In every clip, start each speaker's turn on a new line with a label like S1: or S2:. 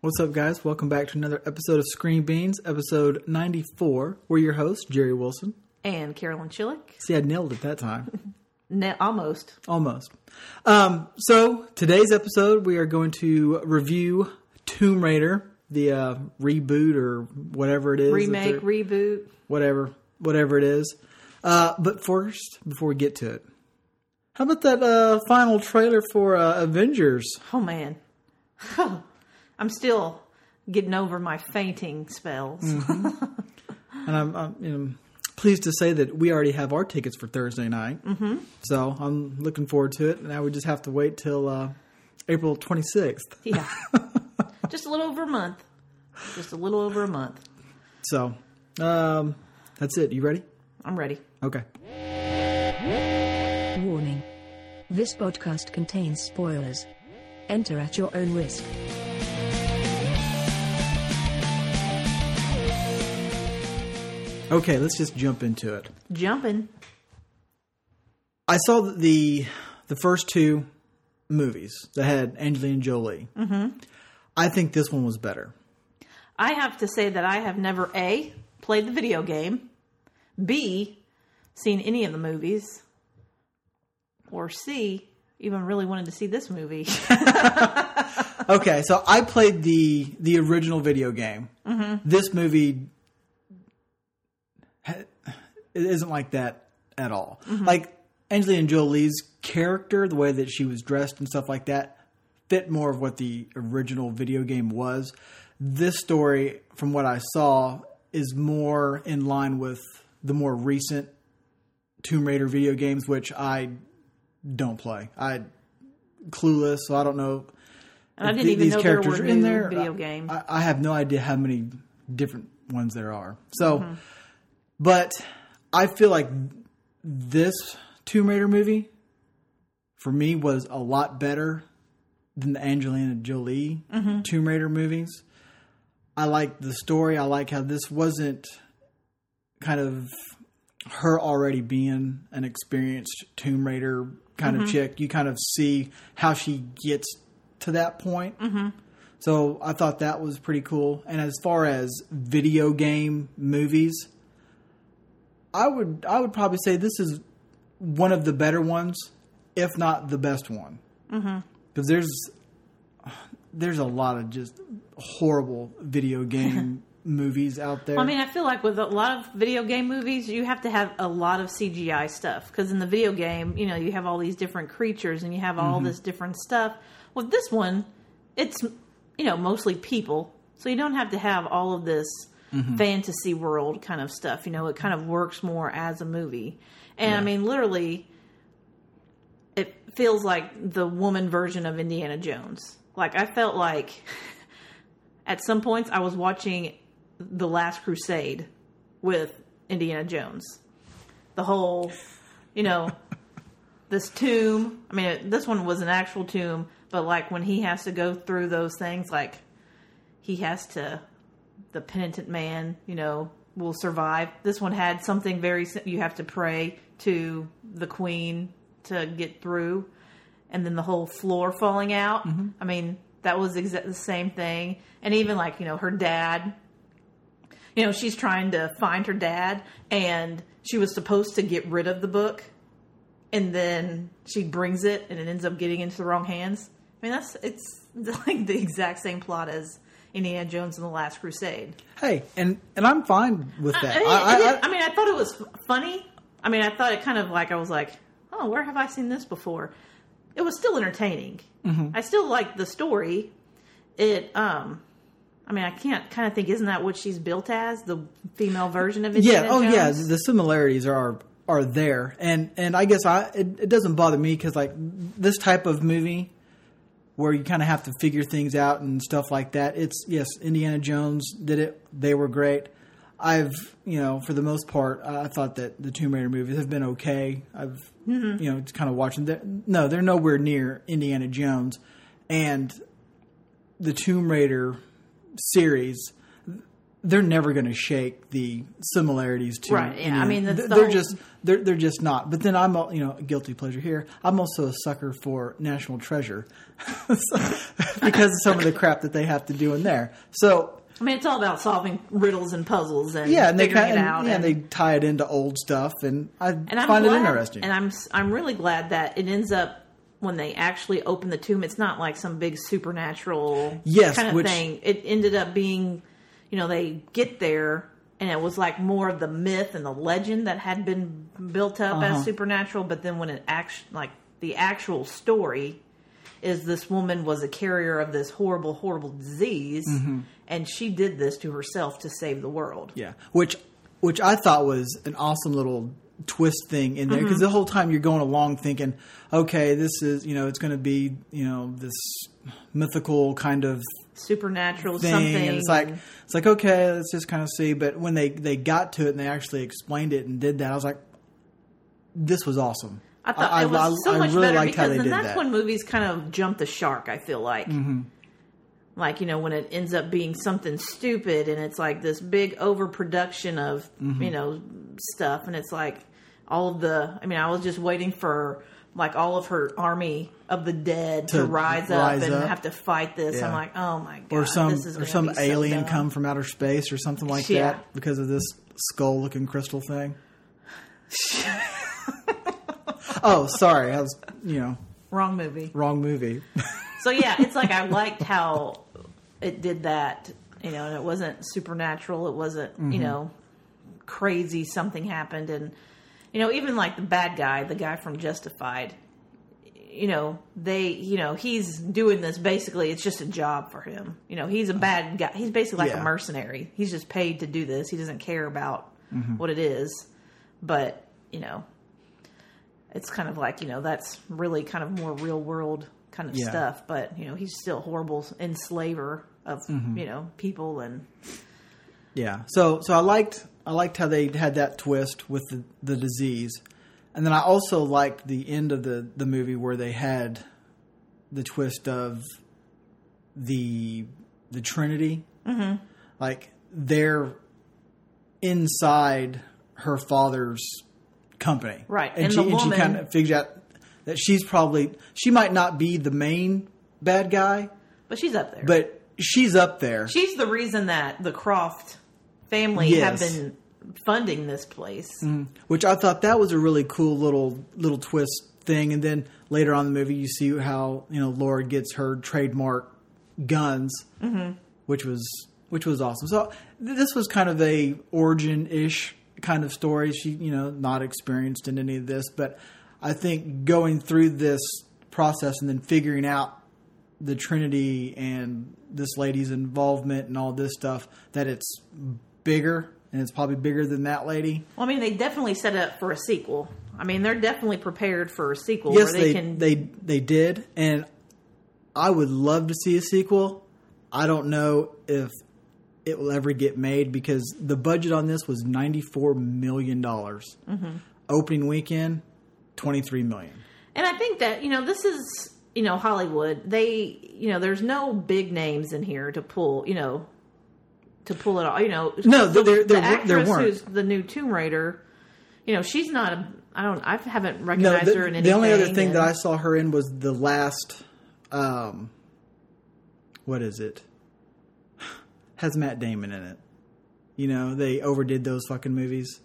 S1: What's up, guys? Welcome back to another episode of Screen Beans, episode 94. We're your hosts, Jerry Wilson.
S2: and Carolyn Chillick.
S1: See, I nailed it that time.
S2: Ne- almost.
S1: Almost. Um, so, today's episode, we are going to review Tomb Raider, the uh, reboot or whatever it is.
S2: Remake, reboot.
S1: whatever, whatever it is. Uh, but first, before we get to it, how about that uh, final trailer for uh, Avengers?
S2: Oh man, I'm still getting over my fainting spells.
S1: And I'm, I'm you know, pleased to say that we already have our tickets for Thursday night. Mm-hmm. So I'm looking forward to it. Now we just have to wait till uh, April 26th.
S2: Yeah, just a little over a month. Just a little over a month.
S1: So um, that's it. You ready?
S2: I'm ready.
S1: Okay.
S3: Warning. This podcast contains spoilers. Enter at your own risk.
S1: Okay, let's just jump into it.
S2: Jumping.
S1: I saw the the first two movies that had Angelina Jolie. Mm-hmm. I think this one was better.
S2: I have to say that I have never a played the video game, b seen any of the movies, or c even really wanted to see this movie.
S1: Okay, so I played the the original video game. This movie it isn't like that at all. Like Angelina Jolie's character, the way that she was dressed and stuff like that, fit more of what the original video game was. This story, from what I saw, is more in line with the more recent Tomb Raider video games, which I don't play. I clueless, so I don't know
S2: And I didn't
S1: th-
S2: even
S1: these
S2: know there
S1: characters
S2: were
S1: are in there.
S2: video games.
S1: I, I have no idea how many different ones there are. So,
S2: Mm-hmm.
S1: But I feel like this Tomb Raider movie for me was a lot better than the Angelina Jolie
S2: Mm-hmm.
S1: Tomb Raider movies. I like the story. I like how this wasn't kind of her already being an experienced Tomb Raider kind
S2: Mm-hmm.
S1: of chick. You kind of see how she gets to that point. Mm-hmm. So I thought that was pretty cool. And as far as video game movies, I would I would probably say this is one of the better ones, if not the best one. Mm-hmm. Because there's there's a lot of just horrible video game movies out there.
S2: I mean, I feel like with a lot of video game movies, you have to have a lot of CGI stuff because in the video game, you know, you have all these different creatures and you have all mm-hmm. this different stuff. With this one, it's you know mostly people, so you don't have to have all of this Mm-hmm. fantasy world kind of stuff. You know, it kind of works more as a movie. And I mean, literally, it feels like the woman version of Indiana Jones. Like I felt like at some points I was watching The Last Crusade with Indiana Jones. The whole, you know, this tomb. I mean, this one was an actual tomb, but like when he has to go through those things, like he has to, the penitent man, you know, will survive. This one had something very you have to pray to the queen to get through and then the whole floor falling out. Mm-hmm. I mean, that was exa- the same thing. And even like, you know, her dad, you know, she's trying to find her dad and she was supposed to get rid of the book and then she brings it and it ends up getting into the wrong hands. I mean, that's, it's like the exact same plot as Indiana Jones and the Last Crusade.
S1: hey, and and I'm fine with
S2: I,
S1: that.
S2: mean,
S1: I, I, I-
S2: I mean, I thought it was funny. I mean, I thought it kind of like I was like, oh, where have I seen this before? It was still entertaining.
S1: Mm-hmm.
S2: I still liked the story. It, um, I mean, I can't kind of think. Isn't that what she's built as? The female version of it?
S1: yeah.
S2: Indiana
S1: Oh, yeah. The similarities are are there, and and I guess I it, it doesn't bother me because like this type of movie where you kind of have to figure things out and stuff like that. It's yes, Indiana Jones did it. They were great. I've you know for the most part I thought that the Tomb Raider movies have been okay. I've
S2: Mm-hmm.
S1: you know it's kind of watching them. No, they're nowhere near Indiana Jones, and the Tomb Raider series they're never going to shake the similarities to
S2: Right, yeah. I mean,
S1: they're,
S2: the
S1: they're just they're they're just not. But then I'm a- you know a guilty pleasure here. I'm also a sucker for National Treasure because of some of the crap that they have to do in there. So
S2: I mean, it's all about solving riddles and puzzles and
S1: yeah, and they
S2: figuring
S1: kind
S2: it
S1: of
S2: out.
S1: yeah,
S2: and,
S1: they tie it into old stuff, and I
S2: and
S1: find
S2: glad,
S1: it interesting.
S2: And I'm I'm really glad that it ends up when they actually open the tomb. It's not like some big supernatural
S1: Yes,
S2: kind of
S1: which-
S2: thing. It ended up being, you know, they get there. And it was like more of the myth and the legend that had been built up
S1: Uh-huh.
S2: as supernatural, but then when it act like the actual story is this woman was a carrier of this horrible, horrible disease, and she did this to herself to save the world.
S1: Yeah, which which I thought was an awesome little twist thing in there because
S2: Mm-hmm.
S1: the whole time you're going along thinking, okay, this is you know it's going to be you know this mythical kind of
S2: Supernatural
S1: thing,
S2: something.
S1: and it's like it's like okay, let's just kind of see. But when they they got to it and they actually explained it and did that, I was like, this was awesome.
S2: I thought
S1: I,
S2: it was
S1: I-
S2: so
S1: I
S2: much
S1: really
S2: better
S1: liked how
S2: because
S1: they
S2: then that's
S1: that.
S2: when movies kind of jump the shark. I feel like,
S1: Mm-hmm.
S2: like you know, when it ends up being something stupid and it's like this big overproduction of
S1: Mm-hmm.
S2: you know stuff, and it's like all of the. I mean, I was just waiting for like all of her army of the dead to,
S1: To
S2: rise,
S1: rise
S2: up and
S1: up.
S2: have to fight this.
S1: Yeah.
S2: I'm like, oh my god,
S1: or some
S2: this is
S1: or some
S2: be so
S1: alien come from outer space or something like
S2: Yeah.
S1: that because of this skull looking crystal thing. oh, sorry, I was you know
S2: wrong movie.
S1: wrong movie.
S2: So yeah, it's like I liked how it did that, you know, and it wasn't supernatural. It wasn't,
S1: Mm-hmm.
S2: you know, crazy. Something happened, and you know, even like the bad guy, the guy from Justified, you know, they, you know, he's doing this basically. It's just a job for him. You know, he's a bad guy. He's basically like
S1: Yeah.
S2: a mercenary. He's just paid to do this. He doesn't care about
S1: Mm-hmm.
S2: what it is, but you know, it's kind of like you know that's really kind of more real world kind of
S1: Yeah.
S2: stuff but you know he's still a horrible enslaver of
S1: Mm-hmm.
S2: you know people and
S1: Yeah. So so I liked I liked how they had that twist with the, the disease. And then I also liked the end of the, the movie where they had the twist of the the Trinity. Mm-hmm. Like they're inside her father's company.
S2: Right.
S1: And,
S2: And
S1: she
S2: the
S1: and she kind of figures out that she's probably she might not be the main bad guy,
S2: but she's up there
S1: but she's up there.
S2: she's the reason that the croft family
S1: Yes.
S2: have been funding this place mm.
S1: which I thought that was a really cool little little twist thing. And then later on in the movie, you see how you know Laura gets her trademark guns, mm-hmm. which was which was awesome. So th- this was kind of a origin ish kind of story. She you know not experienced in any of this, but I think going through this process and then figuring out the Trinity and this lady's involvement and all this stuff that it's bigger and it's probably bigger than that lady.
S2: well i mean they definitely set it up for a sequel i mean they're definitely prepared for a sequel
S1: yes,
S2: where they,
S1: they
S2: can
S1: they they did, and I would love to see a sequel. I don't know if it will ever get made because the budget on this was ninety four million dollars.
S2: Mm-hmm.
S1: Opening weekend, twenty three million.
S2: And I think that, you know, this is, you know, Hollywood. They, you know, there's no big names in here to pull, you know, to pull it all. You know,
S1: No,
S2: the,
S1: there- there-
S2: the
S1: there
S2: actress
S1: weren't.
S2: who's the new Tomb Raider, you know, she's not a, I don't, I haven't
S1: No,
S2: recognized
S1: the,
S2: her in anything.
S1: the only other thing
S2: and-
S1: that I saw her in was the last. Um, what is it? Has Matt Damon in it? You know, they overdid those fucking movies.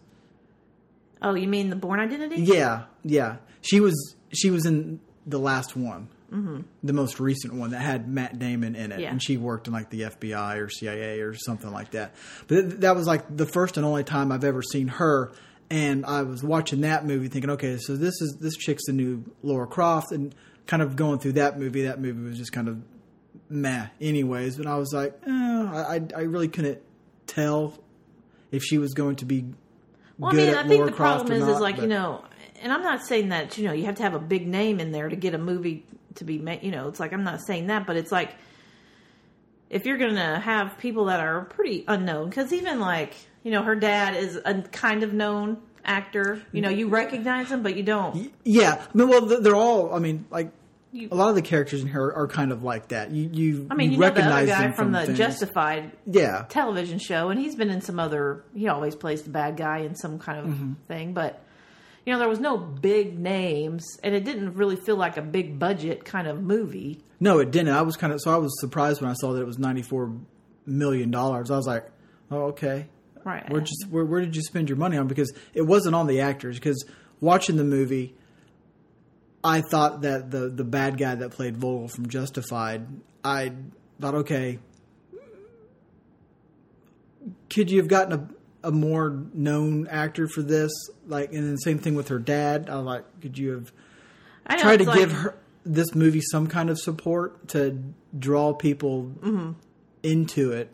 S2: Oh, you mean the Bourne Identity?
S1: Yeah, yeah. She was she was in the last one, mm-hmm. the most recent one that had Matt Damon in it,
S2: Yeah.
S1: and she worked in like the FBI or CIA or something like that. But th- that was like the first and only time I've ever seen her. And I was watching that movie, thinking, okay, so this is this chick's the new Laura Croft, and kind of going through that movie. That movie was just kind of meh, anyways. But I was like, eh, I I really couldn't tell if she was going to be
S2: Well, I mean, I think
S1: Laura
S2: the
S1: Croft
S2: problem is,
S1: not,
S2: is like
S1: but-
S2: you know, and I'm not saying that you know you have to have a big name in there to get a movie to be made. You know, it's like I'm not saying that, but it's like if you're gonna have people that are pretty unknown, because even like you know, her dad is a kind of known actor. You know, you recognize him, but you don't.
S1: Yeah, I mean, well, they're all. I mean, like
S2: You-
S1: a lot of the characters in here are, kind of like that. You you,
S2: I mean, you,
S1: you
S2: know the other guy
S1: them
S2: from, the
S1: things.
S2: Justified
S1: Yeah,
S2: television show, and he's been in some other. He always plays the bad guy in some kind of
S1: Mm-hmm.
S2: thing, but you know there was no big names, and it didn't really feel like a big budget kind of movie.
S1: no, it didn't. I was kind of so I was surprised when I saw that it was ninety four million dollars. I was like, oh okay,
S2: Right.
S1: where just where, where did you spend your money on? Because it wasn't on the actors. Because watching the movie, I thought that the the bad guy that played Vogel from Justified, I thought, okay, could you have gotten a, more known actor for this? Like, and then the same thing with her dad. I like, could you have
S2: I
S1: tried to
S2: like-
S1: give her this movie some kind of support to draw people
S2: Mm-hmm.
S1: into it?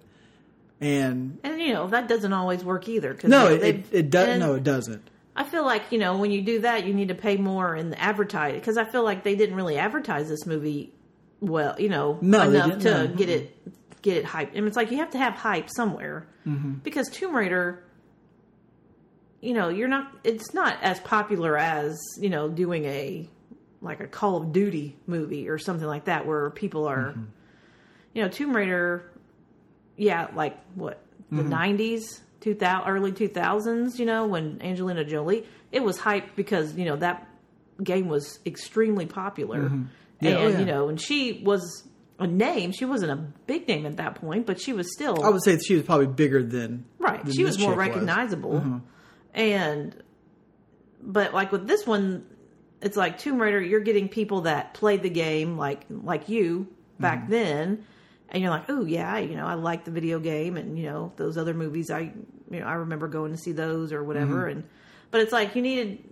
S1: And
S2: and you know that doesn't always work either. Cause
S1: no,
S2: they-
S1: it, it, does.
S2: and
S1: No, it doesn't.
S2: I feel like you know when you do that, you need to pay more in the advertise because I feel like they didn't really advertise this movie well, you know,
S1: No,
S2: enough to
S1: no.
S2: get it get it hyped. And it's like you have to have hype somewhere
S1: Mm-hmm.
S2: because Tomb Raider, you know, you're not. It's not as popular as you know doing a like a Call of Duty movie or something like that where people are,
S1: Mm-hmm.
S2: you know, Tomb Raider. Yeah, like what the
S1: Mm-hmm.
S2: 90s 2000 early 2000s you know when angelina jolie it was hyped because you know that game was extremely popular
S1: Mm-hmm. Yeah,
S2: and
S1: oh, yeah.
S2: you know and she was a name. She wasn't a big name at that point but she was still
S1: I would say she was probably bigger than
S2: right.
S1: than
S2: she was more recognizable. And but like with this one it's like tomb raider you're getting people that played the game like like you back
S1: Mm-hmm.
S2: then. And you're like oh yeah you know i like the video game and you know those other movies. I you know i remember going to see those or whatever.
S1: Mm-hmm.
S2: and but it's like you needed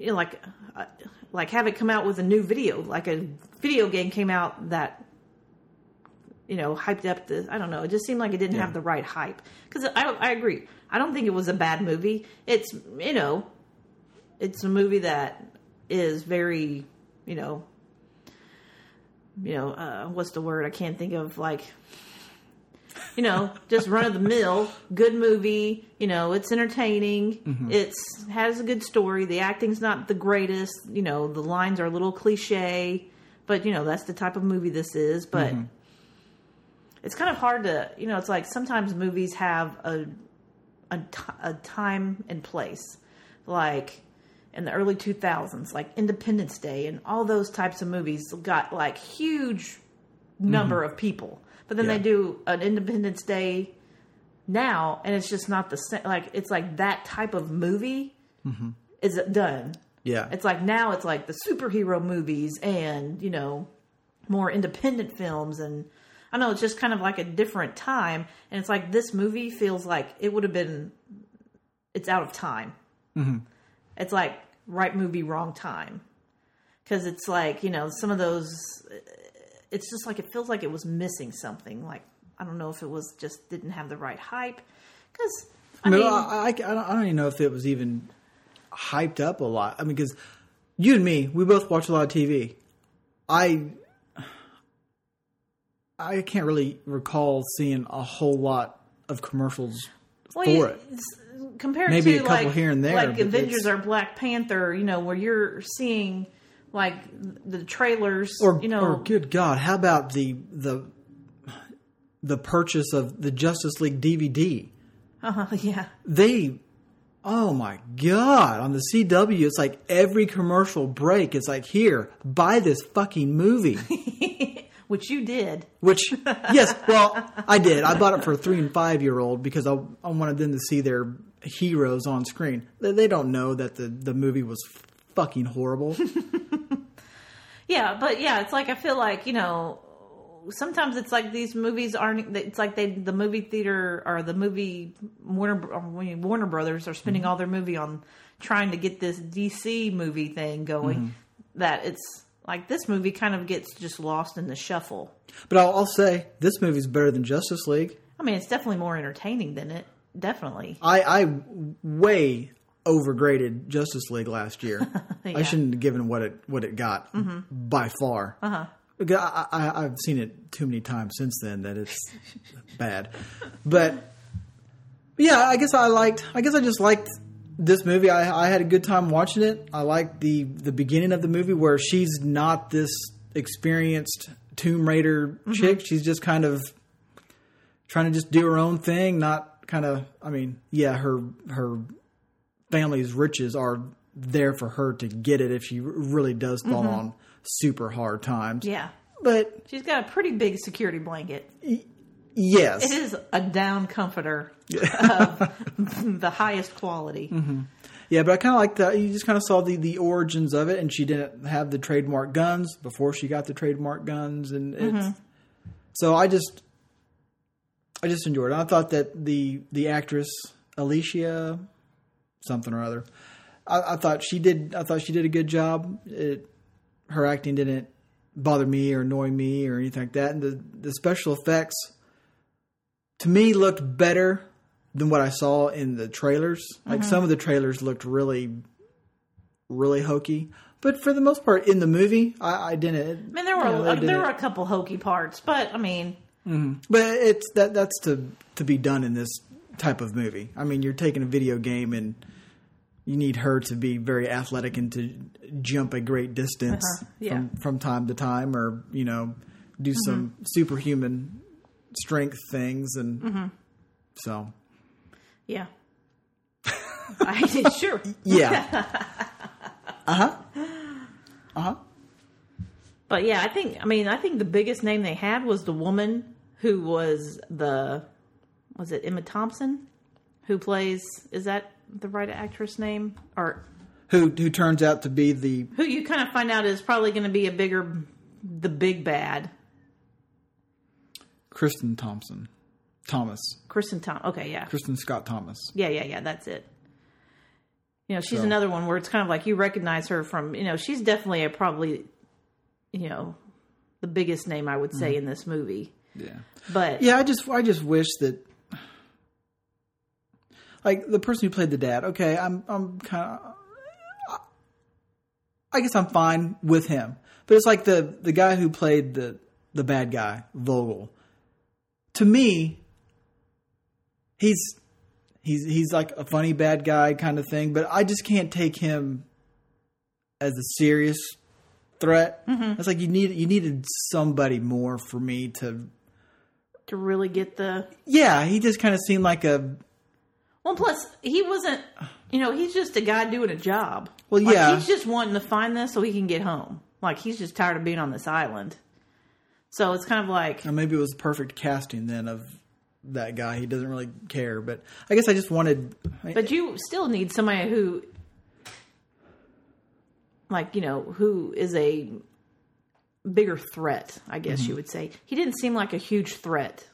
S2: like uh, like have it come out with a new video like a video game came out that you know, hyped up the. I don't know. It just seemed like it didn't
S1: Yeah.
S2: have the right hype. Because I, I agree. I don't think it was a bad movie. It's you know, it's a movie that is very you know, you know, uh, what's the word? I can't think of like. You know, just run of the mill, good movie. You know, it's entertaining. Mm-hmm. It's has a good story. The acting's not the greatest. You know, the lines are a little cliche, but you know that's the type of movie this is. But mm-hmm. it's kind of hard to you know it's like sometimes movies have a a, a time and place like in the early 2000s like independence day and all those types of movies got like huge number mm-hmm. of people but then
S1: Yeah.
S2: they do an independence day now and it's just not the same like it's like that type of movie is done
S1: yeah.
S2: it's like now it's like the superhero movies and you know more independent films and I know it's just kind of like a different time and it's like this movie feels like it would have been it's out of time. Mm-hmm. It's like right movie wrong time because it's like you know some of those it's just like it feels like it was missing something like I don't know if it was just didn't have the right hype because I
S1: I mean,
S2: mean
S1: I, I, I don't, I don't even know if it was even hyped up a lot. I mean, because you and me, we both watch a lot of TV. I I can't really recall seeing a whole lot of commercials
S2: Well,
S1: for
S2: you-
S1: it.
S2: Compared
S1: Maybe
S2: to
S1: a couple
S2: like,
S1: here and there,
S2: like Avengers or Black Panther, you know, where you're seeing like the trailers,
S1: Or,
S2: you know,
S1: or good God, how about the the the purchase of the Justice League DVD?
S2: uh yeah,
S1: They, oh my God, on the CW, it's like every commercial break, it's like here, buy this fucking movie.
S2: which you did.
S1: Which, yes, well, I did. I bought it for a three and five year old because I, I wanted them to see their heroes on screen. They, they don't know that the, the movie was fucking horrible.
S2: Yeah, but yeah, it's like I feel like you know sometimes it's like these movies aren't. It's like they the movie theater or the movie Warner Warner Brothers are spending mm-hmm. all their movie on trying to get this DC movie thing going. Mm-hmm. That it's like this movie kind of gets just lost in the shuffle.
S1: but I'll, I'll say this movie's better than Justice League.
S2: I mean, it's definitely more entertaining than it. Definitely.
S1: I, I way overgraded Justice League last year.
S2: Yeah.
S1: I shouldn't have given what it what it got by far. Uh-huh. I, I, I've seen it too many times since then that it's bad. But yeah, I guess I liked. I guess I just liked this movie, I, I had a good time watching it. I like the the beginning of the movie where she's not this experienced Tomb Raider chick. She's just kind of trying to just do her own thing. Not kind of. I mean, yeah, her her family's riches are there for her to get it if she really does fall mm-hmm. on super hard times.
S2: Yeah.
S1: But
S2: She's got a pretty big security blanket.
S1: yes,
S2: It is a down comforter of the highest quality. Mm-hmm.
S1: Yeah, but I kind of like that. You just kind of saw the, the origins of it, and she didn't have the trademark guns before she got the trademark guns, and it's, mm-hmm. so I just I just enjoyed it. I thought that the the actress Alicia something or other, I, I thought she did. I thought she did a good job. It, her acting didn't bother me or annoy me or anything like that, and the the special effects to me looked better than what I saw in the trailers. Like mm-hmm. some of the trailers looked really, really hokey. But for the most part, in the movie, I, I didn't.
S2: I mean, there were
S1: you know, they
S2: there
S1: didn't-
S2: were a couple hokey parts, but I mean, mm-hmm.
S1: but it's that that's to to be done in this type of movie. I mean, you're taking a video game and you need her to be very athletic and to jump a great distance
S2: Uh-huh. Yeah.
S1: from from time to time, or you know, do some superhuman strength things, and so
S2: yeah. I sure.
S1: yeah. uh huh. Uh huh.
S2: But yeah, I think I mean I think the biggest name they had was the woman who was the was it Emma Thompson who plays is that the right actress name or
S1: Who who turns out to be the
S2: who you kind of find out is probably going to be a bigger the big bad
S1: Kristin Thompson, Thomas,
S2: Kristin Tom. Okay, yeah.
S1: Kristin Scott Thomas.
S2: Yeah, yeah, yeah, that's it. You know, she's
S1: So-
S2: another one where it's kind of like you recognize her from, you know, she's definitely a probably you know, the biggest name I would say mm-hmm. in this movie.
S1: Yeah.
S2: But
S1: Yeah, I just I just wish that like the person who played the dad. Okay, I'm I'm kind of I guess I'm fine with him, but it's like the the guy who played the the bad guy Vogel. To me, he's he's he's like a funny bad guy kind of thing, but I just can't take him as a serious threat. Mm-hmm. It's like you need you needed somebody more for me to
S2: to really get the
S1: yeah, he just kind of seemed like a
S2: Well, plus he wasn't. You know, he's just a guy doing a job.
S1: Well,
S2: Like,
S1: yeah.
S2: he's just wanting to find this so he can get home. Like he's just tired of being on this island. So it's kind of like,
S1: maybe it was perfect casting then of that guy. He doesn't really care, but I guess I just wanted.
S2: but you still need somebody who, like you know, who is a bigger threat. I guess
S1: Mm-hmm.
S2: you would say he didn't seem like a huge threat.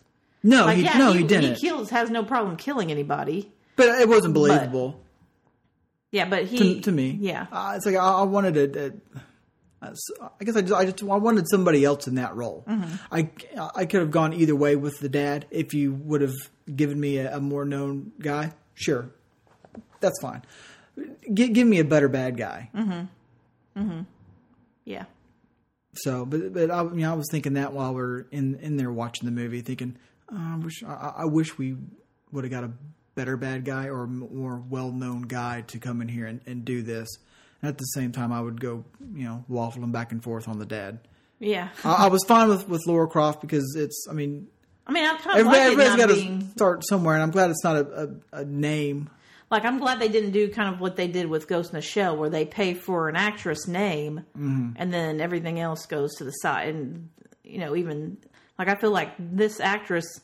S1: no,
S2: Like
S1: he,
S2: yeah,
S1: no,
S2: he,
S1: he, didn't.
S2: He kills has no problem killing anybody.
S1: But it wasn't believable
S2: Yeah, but he
S1: to, to me.
S2: Yeah,
S1: uh, it's like I, I wanted it. it I guess I just, I just I wanted somebody else in that role.
S2: Mm-hmm.
S1: I I could have gone either way with the dad if you would have given me a, a more known guy. Sure, that's fine. G- give me a better bad guy. Mm-hmm. Mm-hmm.
S2: Yeah.
S1: So, but but I, you know, I was thinking that while we're in in there watching the movie, thinking, oh, I wish I, I wish we would have got a better bad guy or more well known guy to come in here and, and do this. And at the same time, I would go, you know, waffling back and forth on the dad.
S2: Yeah,
S1: I, I was fine with with Laura Croft because it's, I mean,
S2: I mean, I kind of
S1: everybody,
S2: like it
S1: everybody's
S2: not
S1: got to start somewhere, and I'm glad it's not a, a, a name.
S2: Like, I'm glad they didn't do kind of what they did with Ghost in the Shell, where they pay for an actress name
S1: Mm-hmm.
S2: and then everything else goes to the side. And, you know, even, like, I feel like this actress,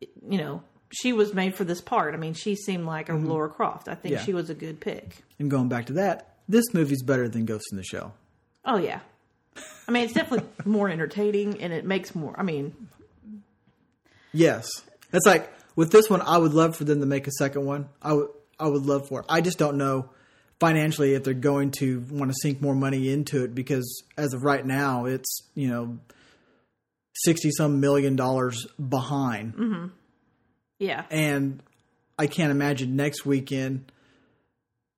S2: you know, she was made for this part. I mean, she seemed like a Laura Croft. I think
S1: Mm-hmm. Yeah.
S2: she was a good pick.
S1: And going back to that, this movie's better than Ghost in the Shell.
S2: Oh, yeah. I mean, it's definitely more entertaining and it makes more, I mean,
S1: Yes, it's like with this one, I would love for them to make a second one. I would, I would love for it. I just don't know financially if they're going to want to sink more money into it because as of right now, it's you know sixty some million dollars behind,
S2: yeah.
S1: and I can't imagine next weekend.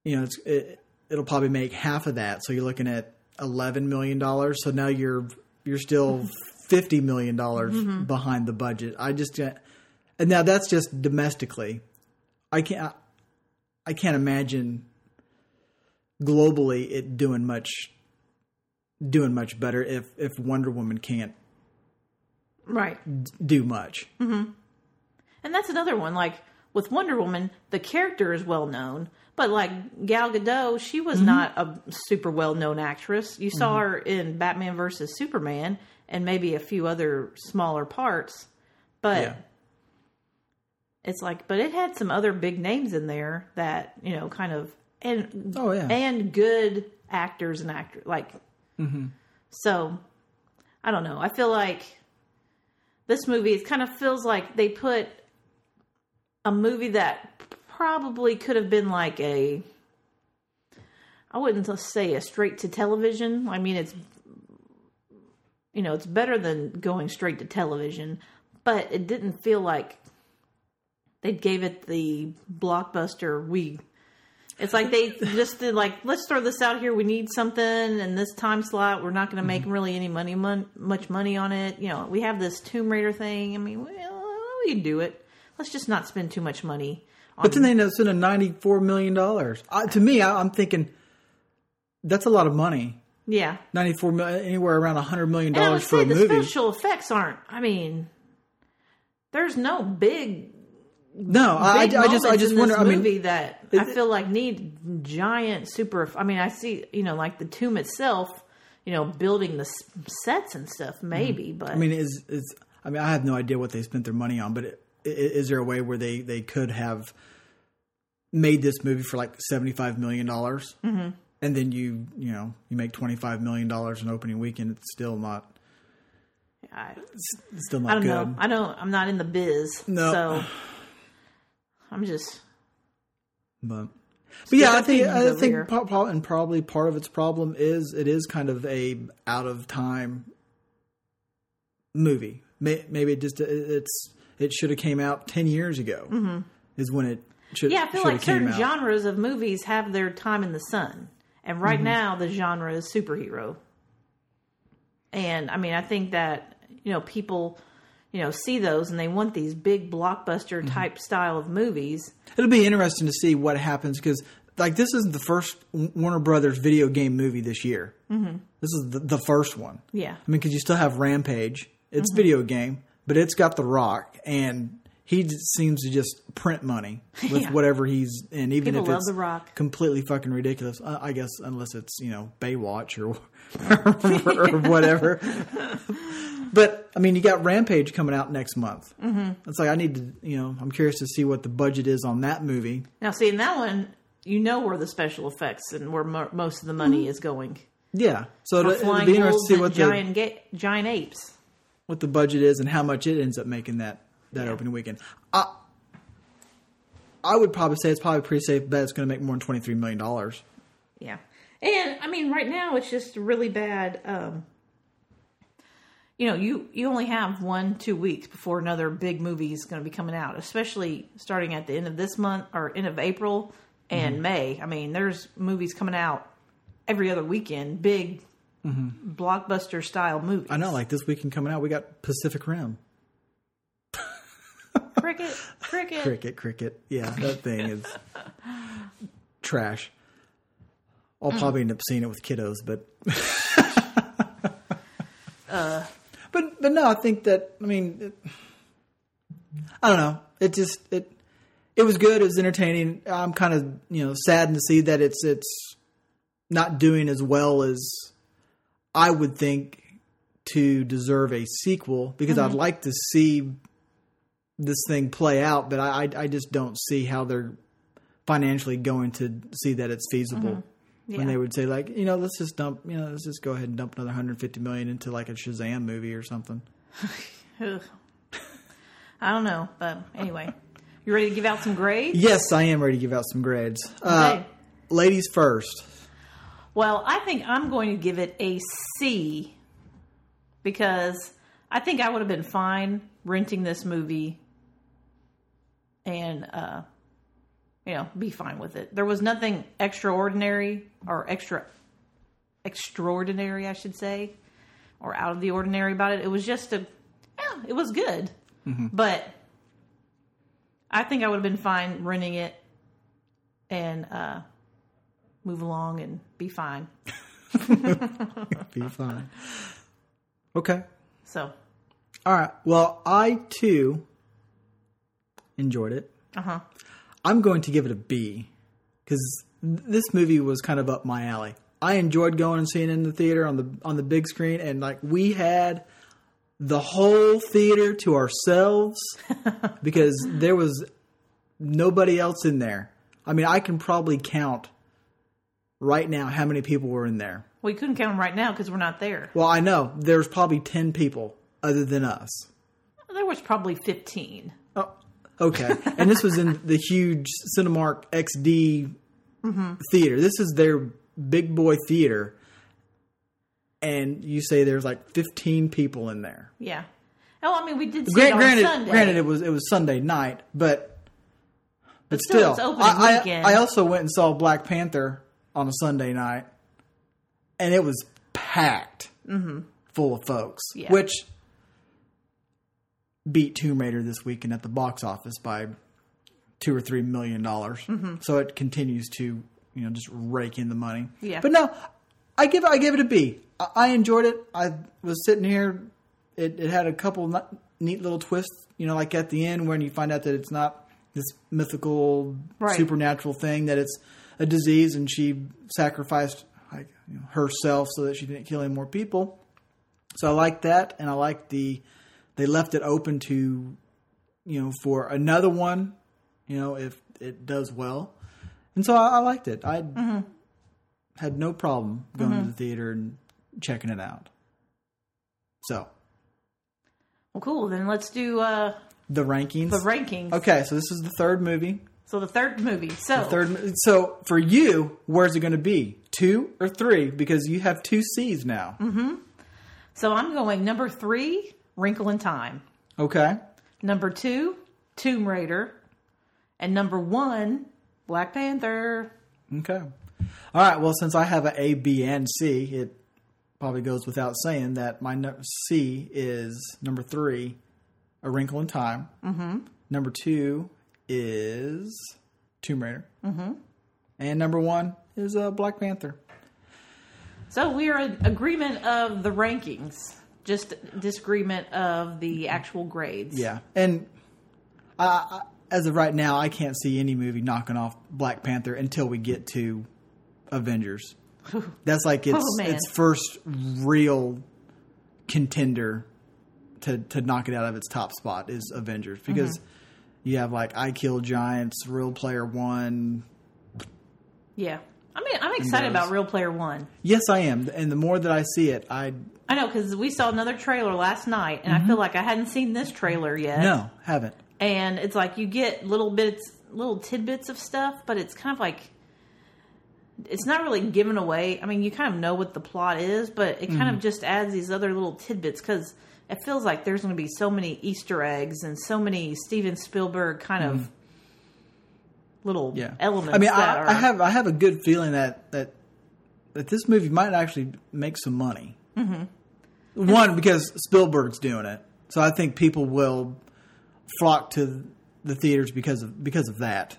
S1: You know, it's it, it'll probably make half of that. So you're looking at eleven million dollars. So now you're you're still fifty million dollars mm-hmm. behind the budget. I just and now that's just domestically. I can't. I can't imagine globally it doing much doing much better if if Wonder Woman can't
S2: Right.
S1: do much. Mm-hmm.
S2: And that's another one. Like with Wonder Woman, the character is well known, but like Gal Gadot, she was mm-hmm. not a super well known actress. You saw mm-hmm. her in Batman versus Superman and maybe a few other smaller parts, but
S1: Yeah.
S2: it's like, but it had some other big names in there that you know, kind of and
S1: Oh, yeah.
S2: and good actors and actors like. Mm-hmm. So, I don't know. I feel like this movie it kind of feels like they put a movie that probably could have been like a I wouldn't say a straight to television. I mean it's you know, it's better than going straight to television, but it didn't feel like they gave it the blockbuster we it's like they just did like let's throw this out here. We need something in this time slot. We're not going to make mm-hmm. really any money mon- much money on it. You know we have this tomb raider thing. I mean well, we can do it let's just not spend too much money on
S1: But then they end up spending ninety four million dollars. Uh, to me, I, I'm thinking that's a lot of money.
S2: yeah
S1: Ninety four million, anywhere around a hundred million
S2: and i would
S1: dollars for a
S2: the
S1: movie.
S2: special effects aren't i mean there's no big
S1: no, I, I just, I just wonder. I mean,
S2: movie that
S1: is
S2: I feel like need giant super. I mean, I see you know like the tomb itself, you know, building the sets and stuff, maybe, but
S1: I mean, is is I mean, I have no idea what they spent their money on, but it, is there a way where they they could have made this movie for like seventy five million dollars, mm-hmm. and then you you know you make twenty five million dollars in opening weekend? It's still not
S2: I,
S1: it's still not
S2: I don't
S1: good.
S2: know. I don't. I'm not in the biz,
S1: No.
S2: so I'm just
S1: But but yeah, I think I think
S2: here.
S1: pro- pro- and probably part of its problem is it is kind of a out of time movie. Maybe it just it's it should have came out ten years ago. Is when it should
S2: Mm-hmm. yeah. I feel like certain
S1: out.
S2: genres of movies have their time in the sun, and right
S1: Mm-hmm.
S2: now the genre is superhero. And I mean, I think that you know people, you know, see those and they want these big blockbuster
S1: Mm-hmm.
S2: type style of movies.
S1: It'll be interesting to see what happens because like this isn't the first Warner Brothers video game movie this year. Mm-hmm. This is the, the first one.
S2: Yeah.
S1: I mean, because you still have Rampage. It's video game, but it's got The Rock, and he seems to just print money with
S2: Yeah.
S1: whatever he's in, even
S2: People
S1: if it's
S2: The Rock.
S1: completely fucking ridiculous. Uh, I guess unless it's you know Baywatch or or whatever. but I mean, you got Rampage coming out next month. Mm-hmm. It's like I need to, you know, I'm curious to see what the budget is on that movie.
S2: Now, see, in that one, you know where the special effects and where mo- most of the money is going.
S1: Yeah, so it'll, it'll be interesting to see what the
S2: giant ga- giant apes.
S1: What the budget is and how much it ends up making that that
S2: Yeah.
S1: opening weekend. I I would probably say it's probably pretty safe bet it's going to make more than twenty three million dollars.
S2: Yeah, and I mean, right now it's just really bad. Um, you know, you you only have one two weeks before another big movie is going to be coming out, especially starting at the end of this month or end of April and
S1: Mm-hmm.
S2: May. I mean, there's movies coming out every other weekend, big blockbuster style movies.
S1: Mm-hmm. I know, like this weekend coming out, we got Pacific Rim,
S2: cricket, cricket.
S1: cricket, cricket. Yeah, that thing is trash. I'll probably end up seeing it with kiddos, but but but no, I think that I mean, it, I don't know. It just it it was good. It was entertaining. I'm kind of you know saddened to see that it's it's not doing as well as I would think to deserve a sequel because I'd like to see this thing play out, but I I, I just don't see how they're financially going to see that it's feasible.
S2: Yeah.
S1: When they would say like, you know, let's just dump, you know, let's just go ahead and dump another 150 million into like a Shazam movie or something.
S2: I don't know, but anyway, you ready to give out some grades?
S1: Yes, I am ready to give out some grades. Uh, ladies first.
S2: Well, I think I'm going to give it a C because I think I would have been fine renting this movie and, uh, you know, be fine with it. There was nothing extraordinary or extra extraordinary, I should say, or out of the ordinary about it. It was just a, yeah, it was good, but I think I would have been fine renting it and uh, move along and be fine.
S1: Be fine. Okay.
S2: So,
S1: All right. Well, I too enjoyed it.
S2: uh huh.
S1: I'm going to give it a B because this movie was kind of up my alley. I enjoyed going and seeing it in the theater on the on the big screen, and like we had the whole theater to ourselves because there was nobody else in there. I mean, I can probably count right now how many people were in there.
S2: We couldn't count them right now because we're not there.
S1: Well, I know there's probably ten people other than us.
S2: There was probably 15.
S1: Oh, okay. and this was in the huge Cinemark XD theater. This is their big boy theater. And you say there's like 15 people in there.
S2: Yeah. Oh, I mean, we did see
S1: Grant,
S2: it on
S1: granted,
S2: Sunday.
S1: granted, it was it was Sunday night, but but,
S2: still,
S1: still,
S2: it's opening
S1: I, I-
S2: weekend.
S1: I also went and saw Black Panther on a Sunday night, and it was packed full of folks,
S2: Mm-hmm. Yeah.
S1: which beat Tomb Raider this weekend at the box office by two or three million dollars.
S2: Mm-hmm.
S1: So it continues to you know just rake in the money.
S2: Yeah.
S1: but no, I give I give it a B. I, I enjoyed it. I was sitting here. It, it had a couple neat little twists. You know, like at the end when you find out that it's not this mythical
S2: Right.
S1: supernatural thing that it's a disease and she sacrificed like you know, herself so that she didn't kill any more people. So I like that, and I like the they left it open to you know for another one, you know if it does well, and so I, I liked it. I had no problem going to the theater and checking it out. So
S2: Well, cool. Then let's do uh,
S1: the rankings.
S2: the rankings.
S1: okay, so this is the third movie.
S2: So the third movie. So the
S1: Third. So for you, where's it going to be? Two or three? Because you have two C's now. Mm-hmm.
S2: so I'm going number three, Wrinkle in Time.
S1: Okay.
S2: Number two, Tomb Raider, and number one, Black Panther.
S1: Okay. All right. Well, since I have an A, B, and C, it probably goes without saying that my no- C is number three, A Wrinkle in Time. Mm-hmm. Number two is Tomb Raider. Mm-hmm. And number one is uh, Black Panther.
S2: So we are in agreement of the rankings, just disagreement of the actual grades.
S1: Yeah. And I, I, as of right now, I can't see any movie knocking off Black Panther until we get to Avengers. That's like its
S2: Oh,
S1: its first real contender to to knock it out of its top spot is Avengers because
S2: Mm-hmm.
S1: You have like I Kill Giants, Ready Player One.
S2: Yeah. I mean, I'm excited about Ready Player One.
S1: Yes, I am, and the more that I see it, I
S2: I know because we saw another trailer last night, and I feel like I hadn't seen this trailer yet.
S1: Mm-hmm. no haven't.
S2: and it's like you get little bits, little tidbits of stuff, but it's kind of like it's not really given away. I mean, you kind of know what the plot is, but it kind
S1: Mm-hmm.
S2: of just adds these other little tidbits because it feels like there's going to be so many Easter eggs and so many Steven Spielberg kind of little
S1: Mm-hmm. Yeah,
S2: elements.
S1: I mean, I,
S2: are,
S1: I have I have a good feeling that that that this movie might actually make some money. Mm-hmm. One because Spielberg's doing it, so I think people will flock to the theaters because of because of that.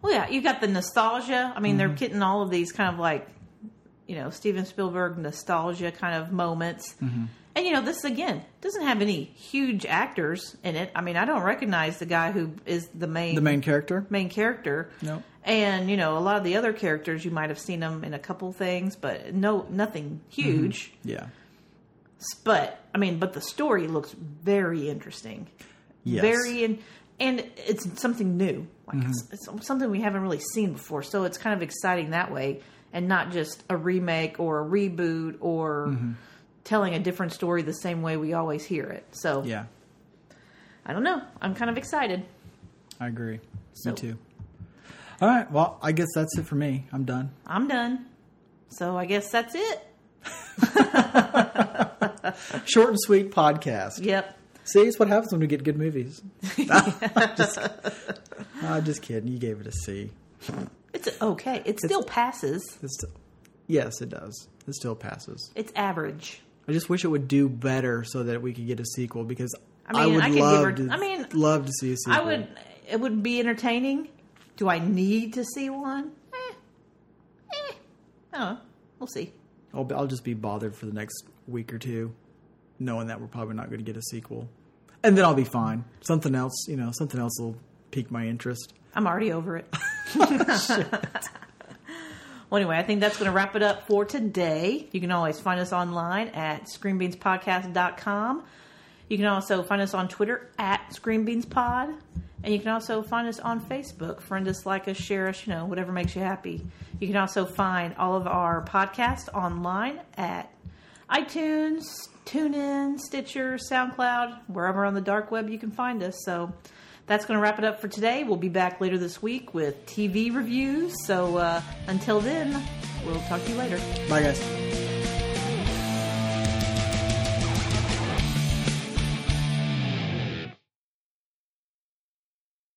S2: Well, yeah, you got the nostalgia. I mean, they're
S1: Mm-hmm.
S2: getting all of these kind of like, you know, Steven Spielberg nostalgia kind of moments.
S1: Mm-hmm.
S2: And, you know, this again doesn't have any huge actors in it. I mean, I don't recognize the guy who is the main
S1: The main character.
S2: main character.
S1: No.
S2: And, you know, a lot of the other characters, you might have seen them in a couple things, but no, nothing huge.
S1: Yeah.
S2: But, I mean, but the story looks very interesting
S1: Yes.
S2: very in, and it's something new like
S1: Mm-hmm.
S2: it's, it's something we haven't really seen before so it's kind of exciting that way and not just a remake or a reboot or
S1: Mm-hmm.
S2: telling a different story the same way we always hear it so
S1: Yeah.
S2: i don't know i'm kind of excited
S1: I agree.
S2: So-
S1: Me too. All right. Well, I guess that's it for me. I'm done.
S2: i'm done so i guess that's it
S1: Short and sweet podcast.
S2: yep
S1: See, it's what happens when we get good movies. just, I'm just kidding. You gave it a C.
S2: it's okay it still passes
S1: It's still, yes, it does. It still passes.
S2: it's average
S1: I just wish it would do better so that we could get a sequel because
S2: I
S1: I,
S2: mean,
S1: would
S2: I could give
S1: love
S2: her-
S1: to.
S2: I mean,
S1: love to see a sequel.
S2: i would it would be entertaining Do I need to see one? Eh, eh. I don't know. We'll see.
S1: I'll, I'll just be bothered for the next week or two, knowing that we're probably not going to get a sequel, and then I'll be fine. Something else, you know, something else will pique my interest.
S2: I'm already over it. well, anyway, I think that's going to wrap it up for today. You can always find us online at screenbeanspodcast.com. You can also find us on Twitter at screenbeanspod. And you can also find us on Facebook. Friend us, like us, share us, you know, whatever makes you happy. You can also find all of our podcasts online at iTunes, TuneIn, Stitcher, SoundCloud, wherever on the dark web you can find us. So that's going to wrap it up for today. We'll be back later this week with TV reviews. So uh, until then, we'll talk to you later.
S1: Bye, guys.